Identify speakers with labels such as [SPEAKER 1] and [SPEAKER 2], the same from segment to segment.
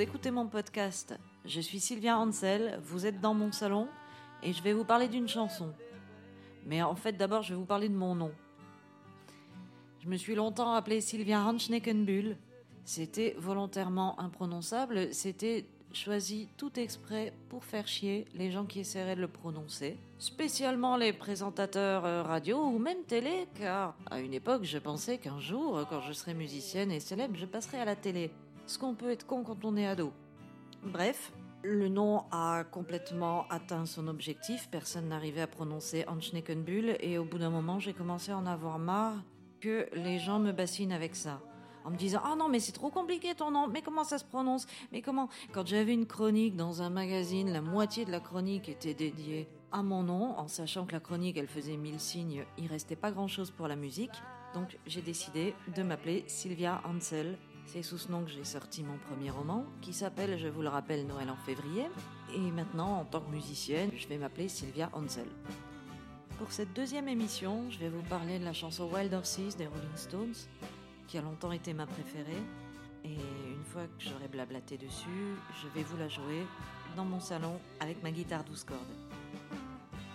[SPEAKER 1] écoutez mon podcast. Je suis Sylvia Hansel, vous êtes dans mon salon et je vais vous parler d'une chanson. Mais en fait, d'abord, je vais vous parler de mon nom. Je me suis longtemps appelée Sylvia Hanschneckenbull. C'était volontairement imprononçable, c'était choisi tout exprès pour faire chier les gens qui essaieraient de le prononcer, spécialement les présentateurs euh, radio ou même télé, car à une époque je pensais qu'un jour, quand je serais musicienne et célèbre, je passerais à la télé. Ce qu'on peut être con quand on est ado. Bref, le nom a complètement atteint son objectif, personne n'arrivait à prononcer Anschneckenbull et au bout d'un moment j'ai commencé à en avoir marre que les gens me bassinent avec ça en me disant Ah non, mais c'est trop compliqué ton nom, mais comment ça se prononce? Mais comment? Quand j'avais une chronique dans un magazine, la moitié de la chronique était dédiée à mon nom, en sachant que la chronique elle faisait mille signes, il restait pas grand chose pour la musique. Donc j'ai décidé de m'appeler Sylvia Ansel. C'est sous ce nom que j'ai sorti mon premier roman, qui s'appelle, je vous le rappelle, Noël en février. Et maintenant, en tant que musicienne, je vais m'appeler Sylvia Ansel. Pour cette deuxième émission, je vais vous parler de la chanson Wild Horses des Rolling Stones qui a longtemps été ma préférée. Et une fois que j'aurai blablaté dessus, je vais vous la jouer dans mon salon avec ma guitare 12 cordes.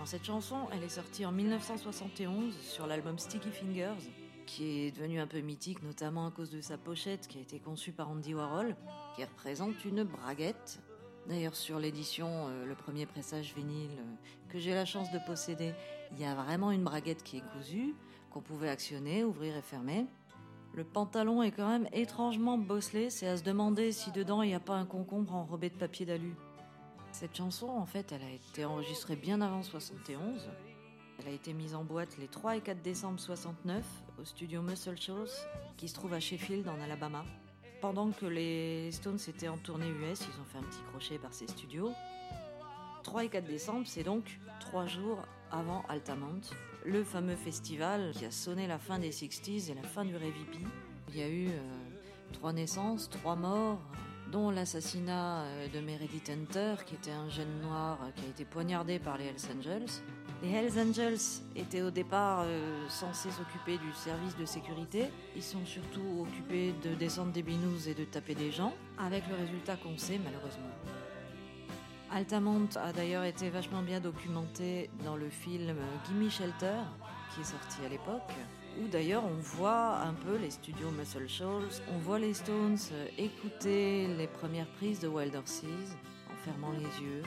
[SPEAKER 1] cette chanson, elle est sortie en 1971 sur l'album Sticky Fingers, qui est devenu un peu mythique, notamment à cause de sa pochette qui a été conçue par Andy Warhol, qui représente une braguette. D'ailleurs, sur l'édition, euh, le premier pressage vinyle euh, que j'ai la chance de posséder, il y a vraiment une braguette qui est cousue, qu'on pouvait actionner, ouvrir et fermer. Le pantalon est quand même étrangement bosselé, c'est à se demander si dedans il n'y a pas un concombre enrobé de papier d'alu. Cette chanson, en fait, elle a été enregistrée bien avant 71. Elle a été mise en boîte les 3 et 4 décembre 69 au studio Muscle Shoals, qui se trouve à Sheffield, en Alabama. Pendant que les Stones étaient en tournée US, ils ont fait un petit crochet par ces studios. 3 et 4 décembre, c'est donc 3 jours avant Altamont, le fameux festival qui a sonné la fin des 60s et la fin du Revipi. Il y a eu euh, trois naissances, trois morts, dont l'assassinat euh, de Meredith Hunter, qui était un jeune noir euh, qui a été poignardé par les Hells Angels. Les Hells Angels étaient au départ censés s'occuper du service de sécurité. Ils sont surtout occupés de descendre des binous et de taper des gens, avec le résultat qu'on sait malheureusement. Altamont a d'ailleurs été vachement bien documenté dans le film Gimme Shelter, qui est sorti à l'époque, où d'ailleurs on voit un peu les studios Muscle Shoals, on voit les Stones écouter les premières prises de Wild Horses en fermant les yeux.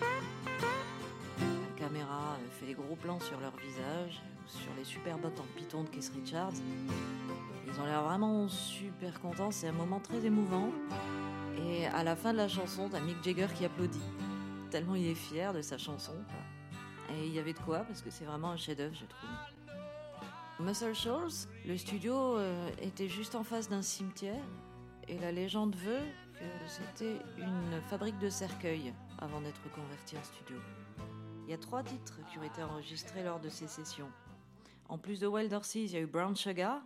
[SPEAKER 1] La caméra fait des gros plans sur leur visage, sur les super bottes en python de Keith Richards. Ils ont l'air vraiment super contents, c'est un moment très émouvant. Et à la fin de la chanson, t'as Mick Jagger qui applaudit. Tellement il est fier de sa chanson. Et il y avait de quoi, parce que c'est vraiment un chef-d'œuvre, je trouve. Muscle Shoals, le studio euh, était juste en face d'un cimetière. Et la légende veut que c'était une fabrique de cercueils avant d'être converti en studio. Il y a trois titres qui ont été enregistrés lors de ces sessions. En plus de Wild Horses, il y a eu Brown Sugar,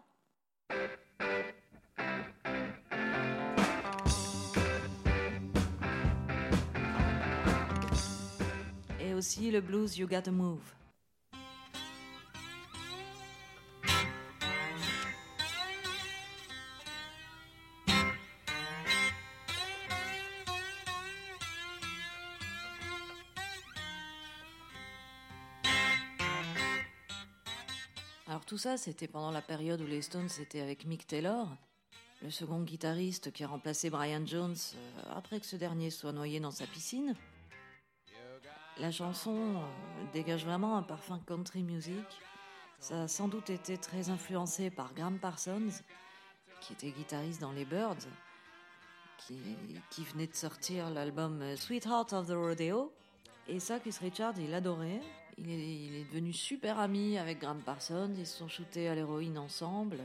[SPEAKER 1] aussi le blues You Gotta Move. Tout ça, c'était pendant la période où les Stones étaient avec Mick Taylor, le second guitariste qui a remplacé Brian Jones euh, après que ce dernier soit noyé dans sa piscine. La chanson euh, dégage vraiment un parfum country music. Ça a sans doute été très influencé par Graham Parsons, qui était guitariste dans les Birds, qui, venait de sortir l'album Sweetheart of the Rodeo. Et ça, Chris Richard, il adorait. Il est, devenu super ami avec Graham Parsons. Ils se sont shootés à l'héroïne ensemble.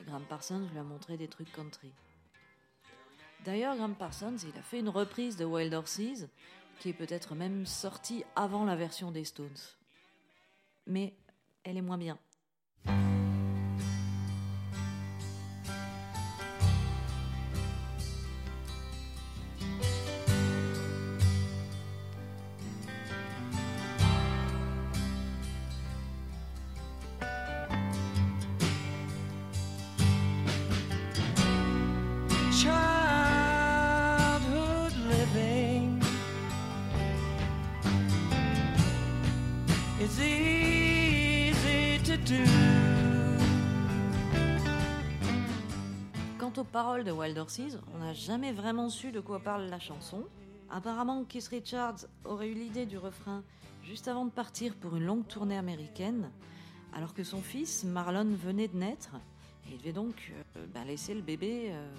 [SPEAKER 1] Et Graham Parsons lui a montré des trucs country. D'ailleurs, Graham Parsons, il a fait une reprise de Wild Horses qui est peut-être même sortie avant la version des Stones. Mais elle est moins bien. Aux paroles de Wild Horses, on n'a jamais vraiment su de quoi parle la chanson. Apparemment, Keith Richards aurait eu l'idée du refrain juste avant de partir pour une longue tournée américaine, alors que son fils, Marlon, venait de naître, et il devait donc euh, bah, laisser le bébé euh,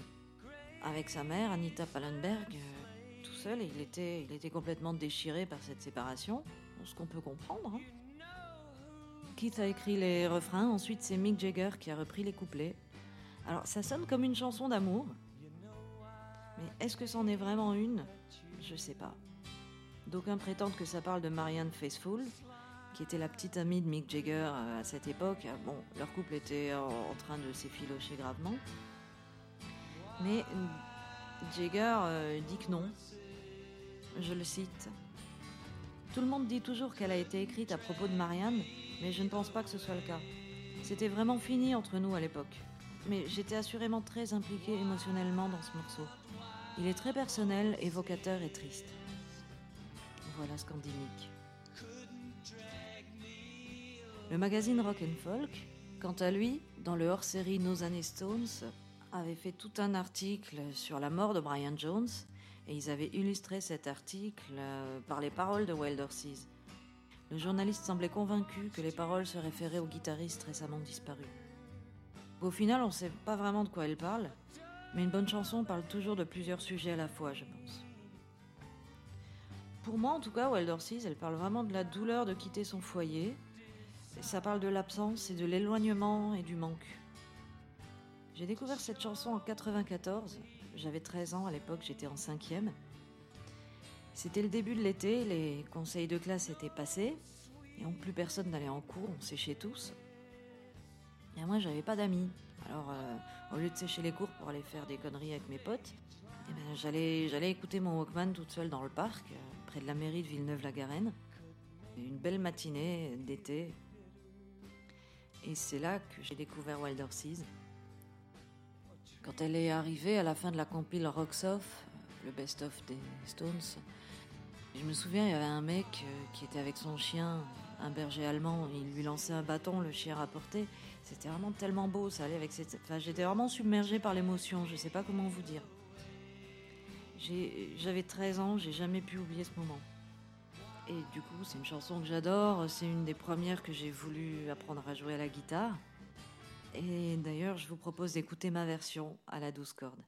[SPEAKER 1] avec sa mère, Anita Pallenberg, euh, tout seul, et il était, complètement déchiré par cette séparation, ce qu'on peut comprendre. Hein. Keith a écrit les refrains, ensuite c'est Mick Jagger qui a repris les couplets. Alors ça sonne comme une chanson d'amour, mais est-ce que c'en est vraiment une? Je sais pas. D'aucuns prétendent que ça parle de Marianne Faithfull, qui était la petite amie de Mick Jagger euh, à cette époque. Bon, leur couple était en train de s'effilocher gravement. Mais Jagger euh, dit que non. Je le cite. Tout le monde dit toujours qu'elle a été écrite à propos de Marianne, mais je ne pense pas que ce soit le cas. C'était vraiment fini entre nous à l'époque. Mais j'étais assurément très impliquée émotionnellement dans ce morceau. Il est très personnel, évocateur et triste voilà scandinique. Le magazine Rock and Folk, quant à lui, dans le hors-série Nos Stones, avait fait tout un article sur la mort de Brian Jones et ils avaient illustré cet article euh, par les paroles de Wild Horses. Le journaliste semblait convaincu que les paroles se référaient au guitariste récemment disparu. Au final, on ne sait pas vraiment de quoi elle parle, mais une bonne chanson parle toujours de plusieurs sujets à la fois, je pense. Pour moi, en tout cas, Wild Horses, elle parle vraiment de la douleur de quitter son foyer. ça parle de l'absence et de l'éloignement et du manque. J'ai découvert cette chanson en 94. J'avais 13 ans à l'époque, j'étais en cinquième. C'était le début de l'été, les conseils de classe étaient passés, et donc plus personne n'allait en cours, on séchait tous. Et moi, j'avais pas d'amis. Alors, euh, au lieu de sécher les cours pour aller faire des conneries avec mes potes, eh ben, j'allais, écouter mon Walkman toute seule dans le parc, euh, près de la mairie de Villeneuve-la-Garenne. Une belle matinée d'été. Et c'est là que j'ai découvert Wild Horses. Quand elle est arrivée à la fin de la compile Rocks Off, le best-of des Stones, je me souviens, il y avait un mec euh, qui était avec son chien, un berger allemand, il lui lançait un bâton, le chien rapportait. C'était vraiment tellement beau, ça allait avec cette. Enfin, j'étais vraiment submergée par l'émotion, je sais pas comment vous dire. J'avais 13 ans, j'ai jamais pu oublier ce moment. Et du coup, c'est une chanson que j'adore, c'est une des premières que j'ai voulu apprendre à jouer à la guitare. Et d'ailleurs, je vous propose d'écouter ma version à la douze cordes.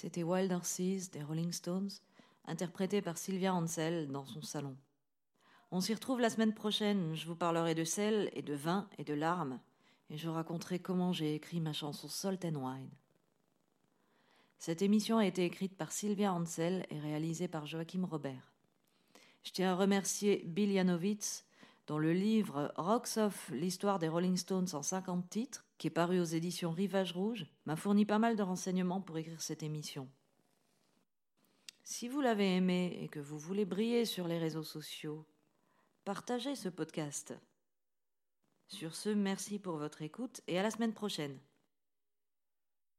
[SPEAKER 1] C'était Wilder Seas des Rolling Stones, interprété par Sylvia Ansel dans son salon. On s'y retrouve la semaine prochaine. Je vous parlerai de sel et de vin et de larmes, et je raconterai comment j'ai écrit ma chanson Salt and Wine. Cette émission a été écrite par Sylvia Ansel et réalisée par Joachim Robert. Je tiens à remercier Bill Janowitz, dont le livre Rocks Off, l'histoire des Rolling Stones en 50 titres, qui est paru aux éditions Rivage Rouge, m'a fourni pas mal de renseignements pour écrire cette émission. Si vous l'avez aimé et que vous voulez briller sur les réseaux sociaux, partagez ce podcast. Sur ce, merci pour votre écoute et à la semaine prochaine.